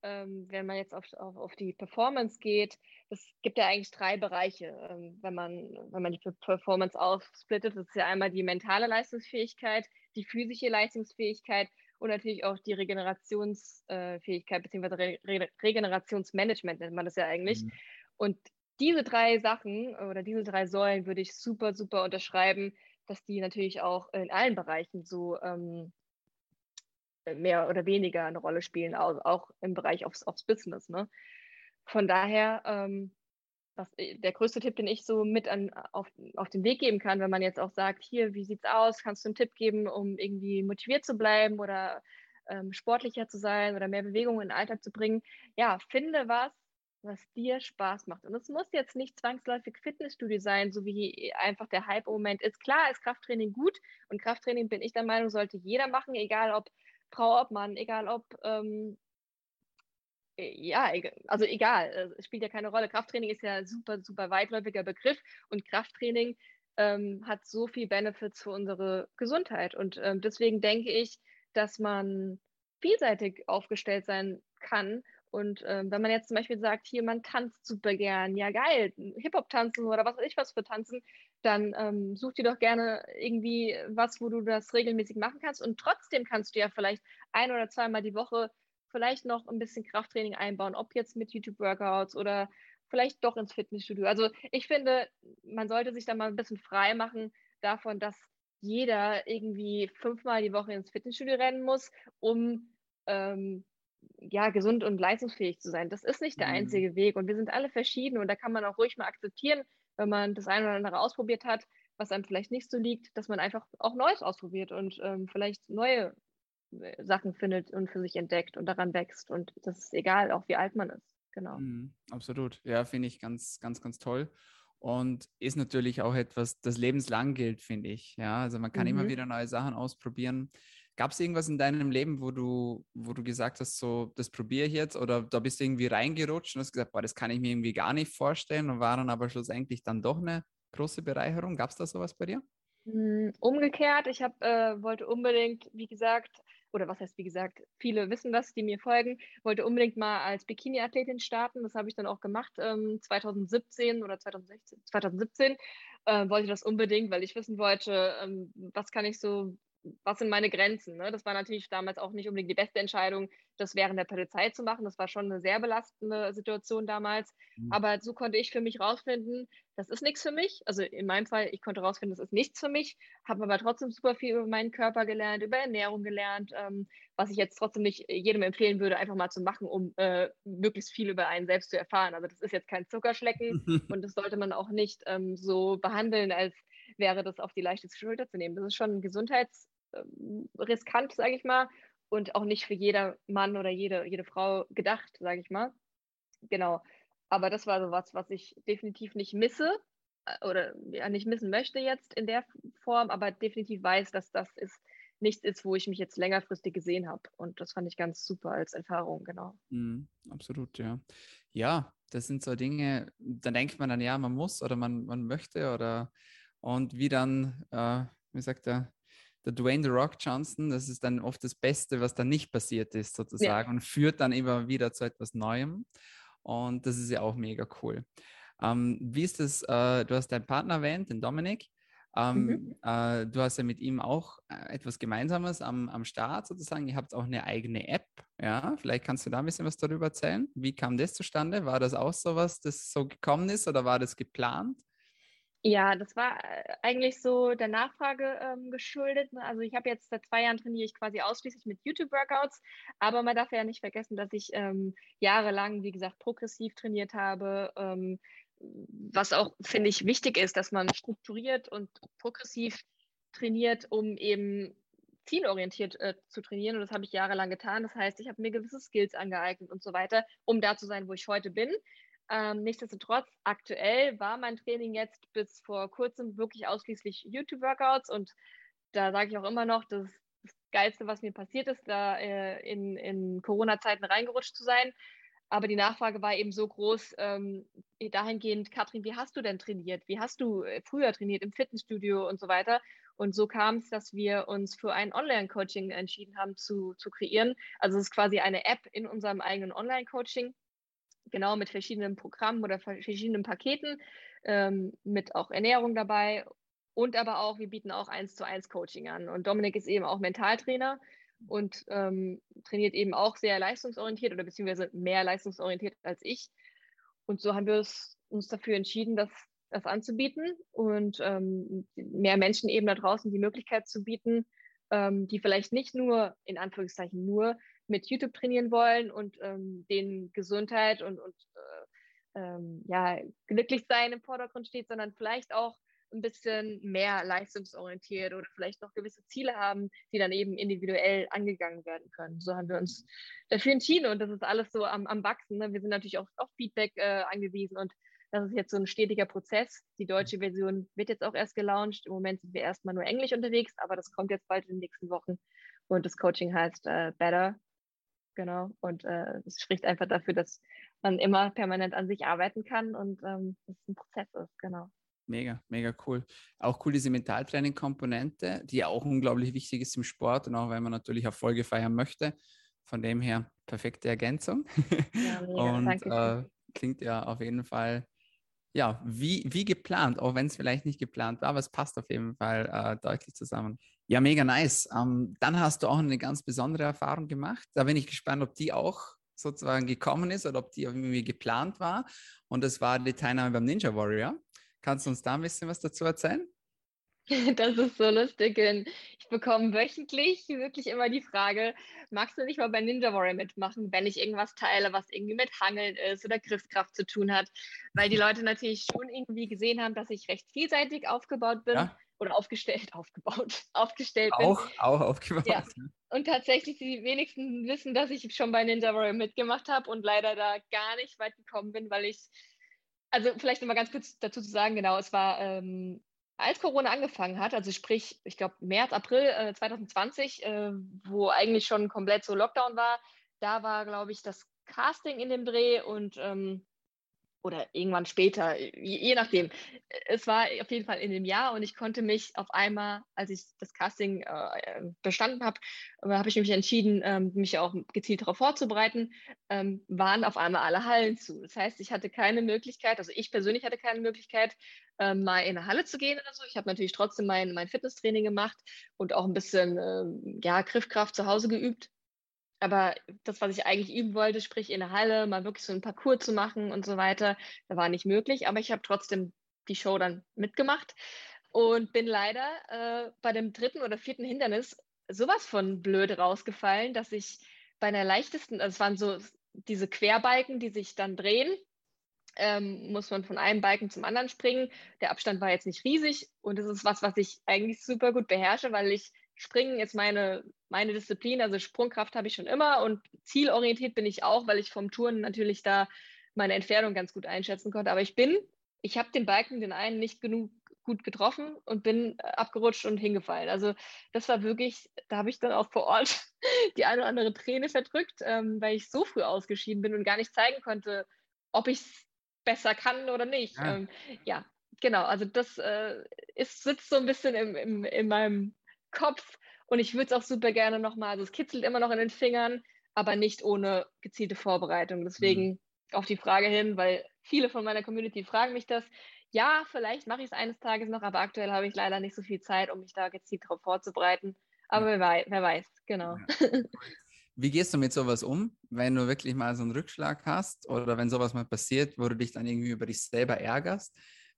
ähm, wenn man jetzt auf, auf, auf die Performance geht, es gibt ja eigentlich drei Bereiche, ähm, wenn, man, wenn man die Performance aufsplittet. Das ist ja einmal die mentale Leistungsfähigkeit, die physische Leistungsfähigkeit und natürlich auch die Regenerationsfähigkeit, beziehungsweise Re Regenerationsmanagement nennt man das ja eigentlich. Mhm. Und diese drei Sachen oder diese drei Säulen würde ich super, super unterschreiben, dass die natürlich auch in allen Bereichen so ähm, mehr oder weniger eine Rolle spielen, auch, auch im Bereich aufs, aufs Business. Ne? Von daher, ähm, was, äh, der größte Tipp, den ich so mit an, auf, auf den Weg geben kann, wenn man jetzt auch sagt, hier, wie sieht's aus? Kannst du einen Tipp geben, um irgendwie motiviert zu bleiben oder ähm, sportlicher zu sein oder mehr Bewegung in den Alltag zu bringen? Ja, finde was, was dir Spaß macht. Und es muss jetzt nicht zwangsläufig Fitnessstudio sein, so wie einfach der Hype im Moment ist. Klar ist Krafttraining gut und Krafttraining bin ich der Meinung, sollte jeder machen, egal ob Frau, ob Mann, egal ob, ähm, ja, also egal, es spielt ja keine Rolle. Krafttraining ist ja super, super weitläufiger Begriff und Krafttraining ähm, hat so viel Benefits für unsere Gesundheit. Und ähm, deswegen denke ich, dass man vielseitig aufgestellt sein kann und ähm, wenn man jetzt zum Beispiel sagt, hier, man tanzt super gern, ja geil, Hip-Hop tanzen oder was weiß ich was für tanzen, dann ähm, such dir doch gerne irgendwie was, wo du das regelmäßig machen kannst. Und trotzdem kannst du ja vielleicht ein oder zweimal die Woche vielleicht noch ein bisschen Krafttraining einbauen, ob jetzt mit YouTube-Workouts oder vielleicht doch ins Fitnessstudio. Also ich finde, man sollte sich da mal ein bisschen frei machen davon, dass jeder irgendwie fünfmal die Woche ins Fitnessstudio rennen muss, um ähm, ja, gesund und leistungsfähig zu sein. Das ist nicht der mhm. einzige Weg und wir sind alle verschieden und da kann man auch ruhig mal akzeptieren, wenn man das eine oder andere ausprobiert hat, was einem vielleicht nicht so liegt, dass man einfach auch Neues ausprobiert und ähm, vielleicht neue äh, Sachen findet und für sich entdeckt und daran wächst und das ist egal, auch wie alt man ist. Genau. Mhm, absolut. Ja, finde ich ganz, ganz, ganz toll. Und ist natürlich auch etwas, das lebenslang gilt, finde ich. Ja, also man kann mhm. immer wieder neue Sachen ausprobieren. Gab es irgendwas in deinem Leben, wo du, wo du gesagt hast, so, das probiere ich jetzt oder da bist du irgendwie reingerutscht und hast gesagt, boah, das kann ich mir irgendwie gar nicht vorstellen und war dann aber schlussendlich dann doch eine große Bereicherung? Gab es da sowas bei dir? Hm, umgekehrt, ich hab, äh, wollte unbedingt, wie gesagt, oder was heißt wie gesagt, viele wissen das, die mir folgen, wollte unbedingt mal als Bikini-Athletin starten. Das habe ich dann auch gemacht, ähm, 2017 oder 2016, 2017 äh, wollte ich das unbedingt, weil ich wissen wollte, ähm, was kann ich so was sind meine Grenzen? Ne? Das war natürlich damals auch nicht unbedingt die beste Entscheidung, das während der Polizei zu machen. Das war schon eine sehr belastende Situation damals. Mhm. Aber so konnte ich für mich rausfinden, das ist nichts für mich. Also in meinem Fall, ich konnte rausfinden, das ist nichts für mich, habe aber trotzdem super viel über meinen Körper gelernt, über Ernährung gelernt, ähm, was ich jetzt trotzdem nicht jedem empfehlen würde, einfach mal zu machen, um äh, möglichst viel über einen selbst zu erfahren. Also das ist jetzt kein Zuckerschlecken und das sollte man auch nicht ähm, so behandeln, als wäre das auf die leichteste Schulter zu nehmen. Das ist schon ein Gesundheits- riskant, sage ich mal, und auch nicht für jeder Mann oder jede, jede Frau gedacht, sage ich mal. Genau. Aber das war so was, was ich definitiv nicht misse äh, oder ja, nicht missen möchte jetzt in der Form, aber definitiv weiß, dass das ist, nichts ist, wo ich mich jetzt längerfristig gesehen habe. Und das fand ich ganz super als Erfahrung, genau. Mm, absolut, ja. Ja, das sind so Dinge, da denkt man dann, ja, man muss oder man, man möchte oder und wie dann, äh, wie sagt er, der Dwayne The Rock Johnson, das ist dann oft das Beste, was dann nicht passiert ist, sozusagen, ja. und führt dann immer wieder zu etwas Neuem. Und das ist ja auch mega cool. Ähm, wie ist das? Äh, du hast deinen Partner erwähnt, den Dominik. Ähm, mhm. äh, du hast ja mit ihm auch äh, etwas Gemeinsames am, am Start sozusagen. Ihr habt auch eine eigene App. Ja, vielleicht kannst du da ein bisschen was darüber erzählen. Wie kam das zustande? War das auch so was, das so gekommen ist oder war das geplant? Ja, das war äh, eigentlich so der Nachfrage ähm, geschuldet. Ne? Also ich habe jetzt seit zwei Jahren trainiere ich quasi ausschließlich mit YouTube-Workouts, aber man darf ja nicht vergessen, dass ich ähm, jahrelang, wie gesagt, progressiv trainiert habe, ähm, was auch, finde ich, wichtig ist, dass man strukturiert und progressiv trainiert, um eben zielorientiert äh, zu trainieren. Und das habe ich jahrelang getan. Das heißt, ich habe mir gewisse Skills angeeignet und so weiter, um da zu sein, wo ich heute bin. Ähm, nichtsdestotrotz, aktuell war mein Training jetzt bis vor kurzem wirklich ausschließlich YouTube-Workouts und da sage ich auch immer noch, das, das Geilste, was mir passiert ist, da äh, in, in Corona-Zeiten reingerutscht zu sein. Aber die Nachfrage war eben so groß, ähm, dahingehend, Katrin, wie hast du denn trainiert? Wie hast du äh, früher trainiert im Fitnessstudio und so weiter? Und so kam es, dass wir uns für ein Online-Coaching entschieden haben zu, zu kreieren. Also es ist quasi eine App in unserem eigenen Online-Coaching, genau mit verschiedenen Programmen oder verschiedenen Paketen, ähm, mit auch Ernährung dabei und aber auch, wir bieten auch eins zu eins Coaching an. Und Dominik ist eben auch Mentaltrainer und ähm, trainiert eben auch sehr leistungsorientiert oder beziehungsweise mehr leistungsorientiert als ich. Und so haben wir uns dafür entschieden, das, das anzubieten und ähm, mehr Menschen eben da draußen die Möglichkeit zu bieten, ähm, die vielleicht nicht nur, in Anführungszeichen nur, mit YouTube trainieren wollen und ähm, denen Gesundheit und, und äh, ähm, ja, glücklich sein im Vordergrund steht, sondern vielleicht auch ein bisschen mehr leistungsorientiert oder vielleicht noch gewisse Ziele haben, die dann eben individuell angegangen werden können. So haben wir uns dafür entschieden und das ist alles so am, am Wachsen. Ne? Wir sind natürlich auch auf Feedback äh, angewiesen und das ist jetzt so ein stetiger Prozess. Die deutsche Version wird jetzt auch erst gelauncht. Im Moment sind wir erstmal nur Englisch unterwegs, aber das kommt jetzt bald in den nächsten Wochen. Und das Coaching heißt äh, Better. Genau. Und äh, es spricht einfach dafür, dass man immer permanent an sich arbeiten kann und ähm, es ein Prozess ist. Genau. Mega, mega cool. Auch cool diese Mentaltraining-Komponente, die auch unglaublich wichtig ist im Sport und auch wenn man natürlich Erfolge feiern möchte. Von dem her perfekte Ergänzung. Ja, mega, und äh, klingt ja auf jeden Fall ja, wie, wie geplant, auch wenn es vielleicht nicht geplant war, aber es passt auf jeden Fall äh, deutlich zusammen. Ja, mega nice. Ähm, dann hast du auch eine ganz besondere Erfahrung gemacht. Da bin ich gespannt, ob die auch sozusagen gekommen ist oder ob die irgendwie geplant war. Und das war die Teilnahme beim Ninja Warrior. Kannst du uns da ein bisschen was dazu erzählen? Das ist so lustig. Ich bekomme wöchentlich wirklich immer die Frage, magst du nicht mal bei Ninja Warrior mitmachen, wenn ich irgendwas teile, was irgendwie mit Hangeln ist oder Griffkraft zu tun hat? Weil die Leute natürlich schon irgendwie gesehen haben, dass ich recht vielseitig aufgebaut bin. Ja. Oder aufgestellt, aufgebaut, aufgestellt auch, bin. Auch aufgebaut. Ja. Und tatsächlich die wenigsten wissen, dass ich schon bei Ninja Warrior mitgemacht habe und leider da gar nicht weit gekommen bin, weil ich also vielleicht nochmal ganz kurz dazu zu sagen, genau, es war ähm, als Corona angefangen hat, also sprich, ich glaube März, April äh, 2020, äh, wo eigentlich schon komplett so Lockdown war, da war, glaube ich, das Casting in dem Dreh und ähm, oder irgendwann später, je, je, nachdem. Es war auf jeden Fall in dem Jahr und ich konnte mich auf einmal, als ich das Casting äh, bestanden habe, äh, habe ich mich entschieden, ähm, mich auch gezielt darauf vorzubereiten, ähm, waren auf einmal alle Hallen zu. Das heißt, ich hatte keine Möglichkeit, also ich persönlich hatte keine Möglichkeit, ähm, mal in eine Halle zu gehen oder so. Ich habe natürlich trotzdem mein, mein Fitnesstraining gemacht und auch ein bisschen ähm, ja, Griffkraft zu Hause geübt. Aber das, was ich eigentlich üben wollte, sprich in der Halle, mal wirklich so ein Parcours zu machen und so weiter, da war nicht möglich. Aber ich habe trotzdem die Show dann mitgemacht und bin leider äh, bei dem dritten oder vierten Hindernis sowas von blöd rausgefallen, dass ich bei einer leichtesten, also es waren so diese Querbalken, die sich dann drehen, ähm, muss man von einem Balken zum anderen springen. Der Abstand war jetzt nicht riesig und das ist was, was ich eigentlich super gut beherrsche, weil ich Springen ist meine, meine Disziplin, also Sprungkraft habe ich schon immer und zielorientiert bin ich auch, weil ich vom Touren natürlich da meine Entfernung ganz gut einschätzen konnte. Aber ich bin, ich habe den Balken, den einen, nicht genug gut getroffen und bin äh, abgerutscht und hingefallen. Also das war wirklich, da habe ich dann auch vor Ort die eine oder andere Träne verdrückt, ähm, weil ich so früh ausgeschieden bin und gar nicht zeigen konnte, ob ich es besser kann oder nicht. Ja, ähm, ja genau. Also das äh, ist, sitzt so ein bisschen im, im, in meinem Kopf und ich würde es auch super gerne nochmal, also es kitzelt immer noch in den Fingern, aber nicht ohne gezielte Vorbereitung. Deswegen mhm. auf die Frage hin, weil viele von meiner Community fragen mich das. Ja, vielleicht mache ich es eines Tages noch, aber aktuell habe ich leider nicht so viel Zeit, um mich da gezielt darauf vorzubereiten. Aber ja. wer, weiß, wer weiß, genau. Ja. Wie gehst du mit sowas um, wenn du wirklich mal so einen Rückschlag hast oder wenn sowas mal passiert, wo du dich dann irgendwie über dich selber ärgerst?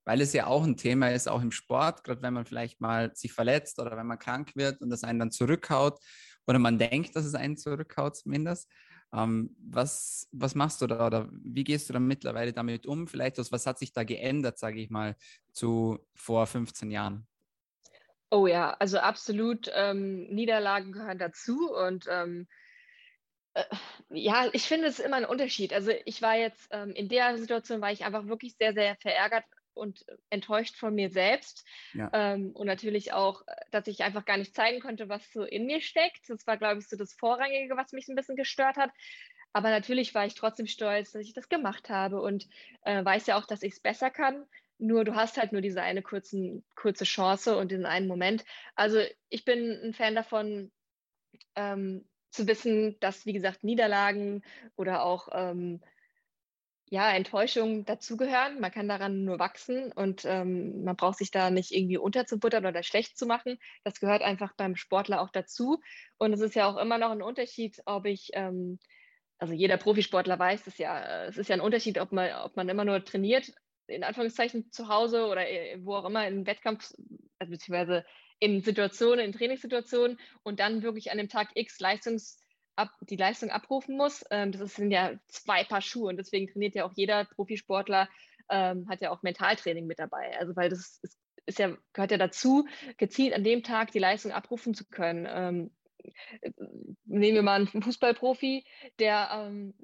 weil es ja auch ein Thema ist, auch im Sport, gerade wenn man vielleicht mal sich verletzt oder wenn man krank wird und das einen dann zurückhaut oder man denkt, dass es einen zurückhaut zumindest. Ähm, was, was machst du da oder wie gehst du dann mittlerweile damit um? Vielleicht, was, hat sich da geändert, sage ich mal, zu vor 15 Jahren? Oh ja, also absolut. Ähm, Niederlagen gehören dazu und ähm, äh, ja, ich finde es immer ein Unterschied. Also ich war jetzt ähm, in der Situation, war ich einfach wirklich sehr, sehr verärgert und enttäuscht von mir selbst. Ja. Ähm, und natürlich auch, dass ich einfach gar nicht zeigen konnte, was so in mir steckt. Das war, glaube ich, so das Vorrangige, was mich ein bisschen gestört hat. Aber natürlich war ich trotzdem stolz, dass ich das gemacht habe und äh, weiß ja auch, dass ich es besser kann. Nur du hast halt nur diese eine kurzen, kurze Chance und diesen einen Moment. Also ich bin ein Fan davon, ähm, zu wissen, dass, wie gesagt, Niederlagen oder auch ähm, ja, Enttäuschungen dazugehören. Man kann daran nur wachsen und ähm, man braucht sich da nicht irgendwie unterzubuttern oder schlecht zu machen. Das gehört einfach beim Sportler auch dazu. Und es ist ja auch immer noch ein Unterschied, ob ich, ähm, also jeder Profisportler weiß es ja, es ist ja ein Unterschied, ob man, ob man immer nur trainiert, in Anführungszeichen zu Hause oder äh, wo auch immer im Wettkampf, also beziehungsweise in Situationen, in Trainingssituationen und dann wirklich an dem Tag X Leistungs ab, die Leistung abrufen muss. Ähm, das sind ja zwei Paar Schuhe und deswegen trainiert ja auch jeder Profisportler, ähm, hat ja auch Mentaltraining mit dabei. Also weil das ist, ist ja, gehört ja dazu, gezielt an dem Tag die Leistung abrufen zu können. Ähm, nehmen wir mal einen Fußballprofi, der ähm,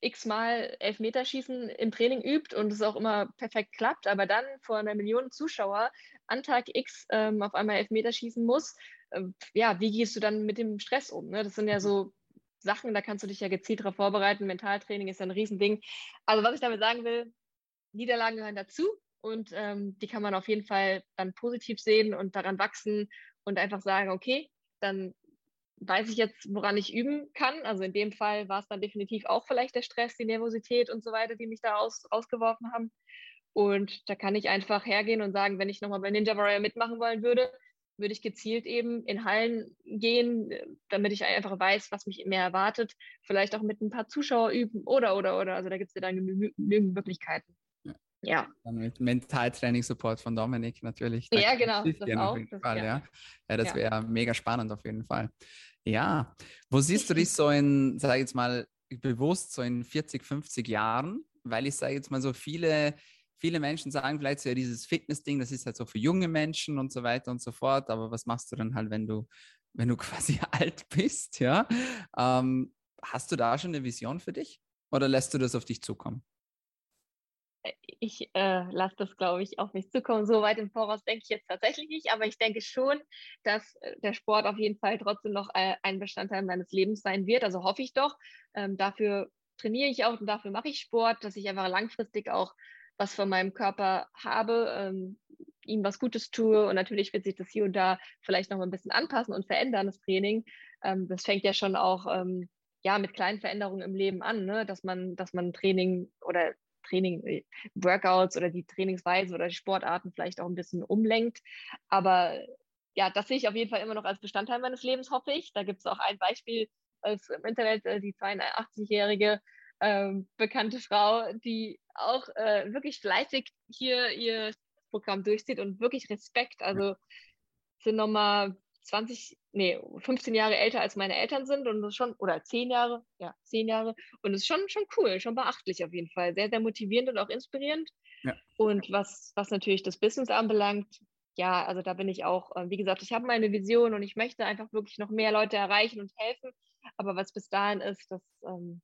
x-mal Elfmeterschießen im Training übt und es auch immer perfekt klappt, aber dann vor einer Million Zuschauer an Tag X ähm, auf einmal Elfmeterschießen muss. Ähm, ja, wie gehst du dann mit dem Stress um? Ne? Das sind ja so Sachen, da kannst du dich ja gezielt darauf vorbereiten. Mentaltraining ist ja ein Riesending. Also was ich damit sagen will, Niederlagen gehören dazu und ähm, die kann man auf jeden Fall dann positiv sehen und daran wachsen und einfach sagen, okay, dann weiß ich jetzt, woran ich üben kann. Also in dem Fall war es dann definitiv auch vielleicht der Stress, die Nervosität und so weiter, die mich da aus, rausgeworfen haben. Und da kann ich einfach hergehen und sagen, wenn ich nochmal bei Ninja Warrior mitmachen wollen würde, würde ich gezielt eben in Hallen gehen, damit ich einfach weiß, was mich mehr erwartet. Vielleicht auch mit ein paar Zuschauer üben oder, oder, oder. Also da gibt es ja dann genügend Möglichkeiten. Ja. Dann mit Mentaltraining-Support von Dominik natürlich. Da ja, genau. Das auch, das, Fall, ja. ja. das wäre mega spannend auf jeden Fall. Ja. Wo siehst du dich so in, sage ich jetzt mal, bewusst so in 40, 50 Jahren? Weil ich sage jetzt mal so viele, viele Menschen sagen vielleicht so ja dieses Fitness-Ding, das ist halt so für junge Menschen und so weiter und so fort. Aber was machst du dann halt, wenn du, wenn du quasi alt bist, ja? Ähm, hast du da schon eine Vision für dich? Oder lässt du das auf dich zukommen? Ich äh, lasse das, glaube ich, auf mich zukommen. So weit im Voraus denke ich jetzt tatsächlich nicht, aber ich denke schon, dass äh, der Sport auf jeden Fall trotzdem noch äh, ein Bestandteil meines Lebens sein wird. Also hoffe ich doch. Ähm, dafür trainiere ich auch und dafür mache ich Sport, dass ich einfach langfristig auch was von meinem Körper habe, ähm, ihm was Gutes tue und natürlich wird sich das hier und da vielleicht noch ein bisschen anpassen und verändern, das Training. Ähm, das fängt ja schon auch ähm, ja, mit kleinen Veränderungen im Leben an, ne? dass man, dass man Training oder Training, äh, Workouts oder die Trainingsweise oder die Sportarten vielleicht auch ein bisschen umlenkt. Aber ja, das sehe ich auf jeden Fall immer noch als Bestandteil meines Lebens, hoffe ich. Da gibt es auch ein Beispiel als im Internet, äh, die 82-jährige ähm, bekannte Frau, die auch äh, wirklich fleißig hier ihr Programm durchzieht und wirklich Respekt. Also sind nochmal 20, nee, 15 Jahre älter als meine Eltern sind und das schon, oder 10 Jahre, ja, 10 Jahre. Und es ist schon, schon cool, schon beachtlich auf jeden Fall. Sehr, sehr motivierend und auch inspirierend. Ja. Und was, was natürlich das Business anbelangt, ja, also da bin ich auch, äh, wie gesagt, ich habe meine Vision und ich möchte einfach wirklich noch mehr Leute erreichen und helfen. Aber was bis dahin ist, das, ähm,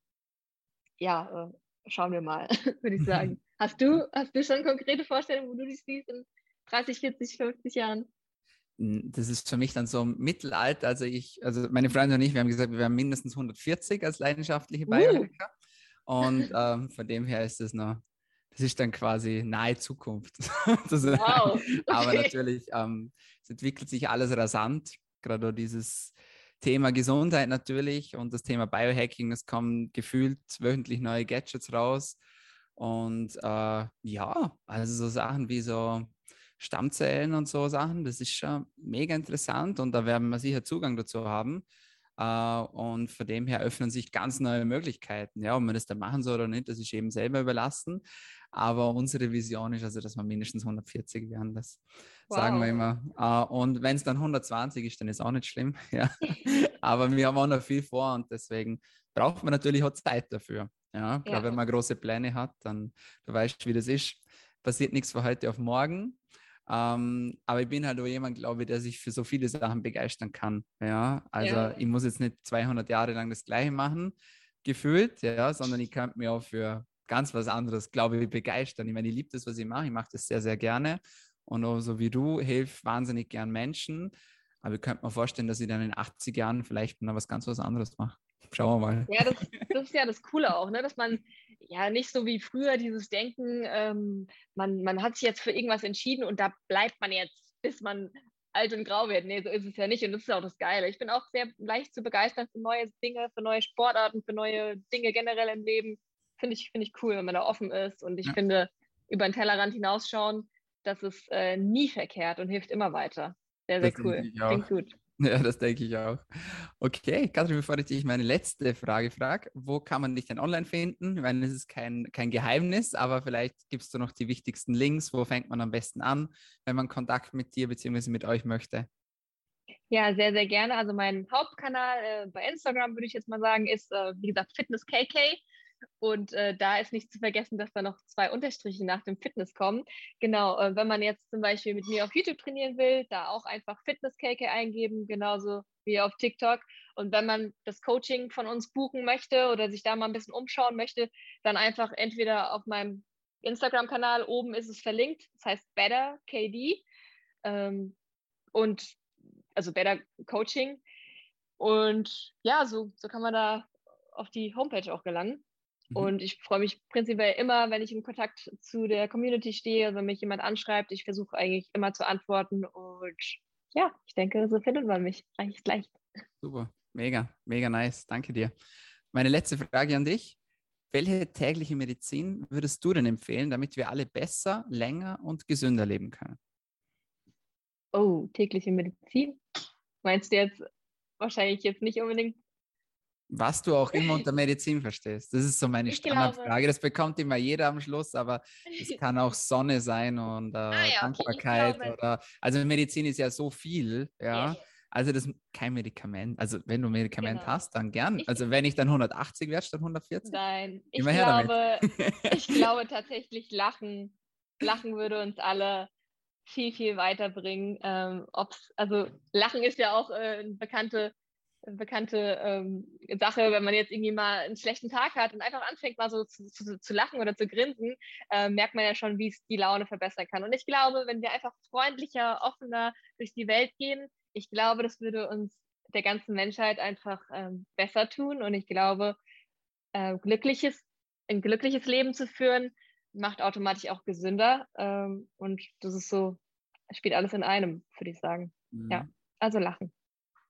ja, äh, schauen wir mal, würde ich sagen. Hast du, hast du schon konkrete Vorstellungen, wo du dich siehst in 30, 40, 50 Jahren? Das ist für mich dann so Mittelalter. Also ich, also meine Freunde und ich, wir haben gesagt, wir wären mindestens 140 als leidenschaftliche Biohacker. Uh. Und ähm, von dem her ist es noch, das ist dann quasi nahe Zukunft. wow. Okay. Aber natürlich, ähm, es entwickelt sich alles rasant. Gerade dieses Thema Gesundheit natürlich und das Thema Biohacking, es kommen gefühlt wöchentlich neue Gadgets raus. Und äh, ja, also so Sachen wie so Stammzellen und so Sachen. Das ist schon mega interessant und da werden wir sicher Zugang dazu haben. Uh, und von dem her öffnen sich ganz neue Möglichkeiten. Ja, ob man das dann machen soll oder nicht, das ist eben selber überlassen. Aber unsere Vision ist also, dass wir mindestens 140 werden. Das wow. sagen wir immer. Uh, und wenn es dann 120 ist, dann ist auch nicht schlimm. Ja. Aber wir haben auch noch viel vor und deswegen braucht man natürlich auch Zeit dafür. Ja, ja. wenn man große Pläne hat, dann du weißt, wie das ist. Passiert nichts von heute auf morgen. Ähm, aber ich bin halt auch jemand, glaube ich, der sich für so viele Sachen begeistern kann. Ja, also ja. ich muss jetzt nicht 200 Jahre lang das Gleiche machen, gefühlt, ja, sondern ich könnte mir auch für ganz was anderes, glaube ich, begeistern. Ich meine, ich liebe das, was ich mache. Ich mache das sehr, sehr gerne. Und auch so wie du, hilf wahnsinnig gern Menschen. Aber ich könnte mir vorstellen, dass ich dann in 80 Jahren vielleicht noch was ganz was anderes mache. Schauen wir mal. Ja, das, das ist ja das Coole auch, ne? dass man ja nicht so wie früher dieses Denken, ähm, man, man hat sich jetzt für irgendwas entschieden und da bleibt man jetzt, bis man alt und grau wird. Nee, so ist es ja nicht und das ist auch das Geile. Ich bin auch sehr leicht zu begeistern für neue Dinge, für neue Sportarten, für neue Dinge generell im Leben. Finde ich, find ich cool, wenn man da offen ist und ich ja. finde, über den Tellerrand hinausschauen, das ist äh, nie verkehrt und hilft immer weiter. Sehr, sehr das cool. Klingt gut. Ja, das denke ich auch. Okay, Katrin, bevor ich dich meine letzte Frage frage, wo kann man dich denn online finden? Ich meine, es ist kein, kein Geheimnis, aber vielleicht gibst du noch die wichtigsten Links. Wo fängt man am besten an, wenn man Kontakt mit dir bzw. mit euch möchte? Ja, sehr, sehr gerne. Also mein Hauptkanal äh, bei Instagram, würde ich jetzt mal sagen, ist, äh, wie gesagt, Fitness KK. Und äh, da ist nicht zu vergessen, dass da noch zwei Unterstriche nach dem Fitness kommen. Genau, äh, wenn man jetzt zum Beispiel mit mir auf YouTube trainieren will, da auch einfach Fitness-Cake eingeben, genauso wie auf TikTok. Und wenn man das Coaching von uns buchen möchte oder sich da mal ein bisschen umschauen möchte, dann einfach entweder auf meinem Instagram-Kanal, oben ist es verlinkt, das heißt Better KD. Ähm, und also Better Coaching. Und ja, so, so kann man da auf die Homepage auch gelangen. Mhm. Und ich freue mich prinzipiell immer, wenn ich in Kontakt zu der Community stehe, wenn mich jemand anschreibt. Ich versuche eigentlich immer zu antworten. Und ja, ich denke, so findet man mich eigentlich leicht. Super, mega, mega nice. Danke dir. Meine letzte Frage an dich. Welche tägliche Medizin würdest du denn empfehlen, damit wir alle besser, länger und gesünder leben können? Oh, tägliche Medizin? Meinst du jetzt wahrscheinlich jetzt nicht unbedingt was du auch immer unter Medizin verstehst. Das ist so meine Standardfrage. Das bekommt immer jeder am Schluss, aber es kann auch Sonne sein und äh, ah, ja, Dankbarkeit okay. oder also Medizin ist ja so viel, ja. Also das kein Medikament. Also wenn du ein Medikament genau. hast, dann gern. Ich, also wenn ich dann 180 werde statt 140. Nein, ich glaube, ich glaube tatsächlich Lachen. Lachen würde uns alle viel, viel weiterbringen. Ähm, also Lachen ist ja auch äh, eine bekannte bekannte ähm, Sache, wenn man jetzt irgendwie mal einen schlechten Tag hat und einfach anfängt, mal so zu, zu, zu lachen oder zu grinsen, äh, merkt man ja schon, wie es die Laune verbessern kann. Und ich glaube, wenn wir einfach freundlicher, offener durch die Welt gehen, ich glaube, das würde uns der ganzen Menschheit einfach ähm, besser tun. Und ich glaube, äh, glückliches, ein glückliches Leben zu führen, macht automatisch auch gesünder. Ähm, und das ist so, spielt alles in einem, würde ich sagen. Mhm. Ja, also lachen.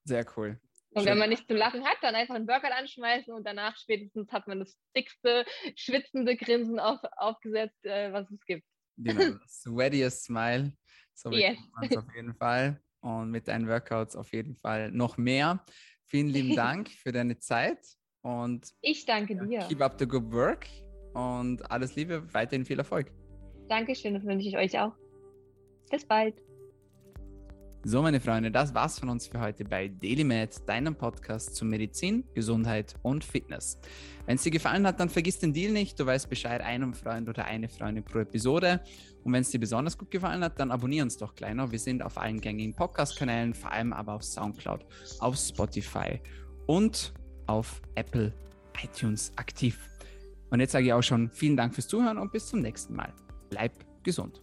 Sehr cool. Und wenn man nichts zum Lachen hat, dann einfach einen Workout anschmeißen und danach spätestens hat man das dickste, schwitzende Grinsen auf, aufgesetzt, äh, was es gibt. Genau, sweatiest Smile. So yes. auf jeden Fall. Und mit deinen Workouts auf jeden Fall noch mehr. Vielen lieben Dank für deine Zeit und ich danke dir. Keep up the good work und alles Liebe, weiterhin viel Erfolg. Dankeschön, das wünsche ich euch auch. Bis bald. So, meine Freunde, das war's von uns für heute bei DailyMed, deinem Podcast zu Medizin, Gesundheit und Fitness. Wenn es dir gefallen hat, dann vergiss den Deal nicht. Du weißt Bescheid, einem Freund oder eine Freundin pro Episode. Und wenn es dir besonders gut gefallen hat, dann abonniere uns doch kleiner. Wir sind auf allen gängigen Podcast-Kanälen, vor allem aber auf Soundcloud, auf Spotify und auf Apple iTunes aktiv. Und jetzt sage ich auch schon vielen Dank fürs Zuhören und bis zum nächsten Mal. Bleib gesund.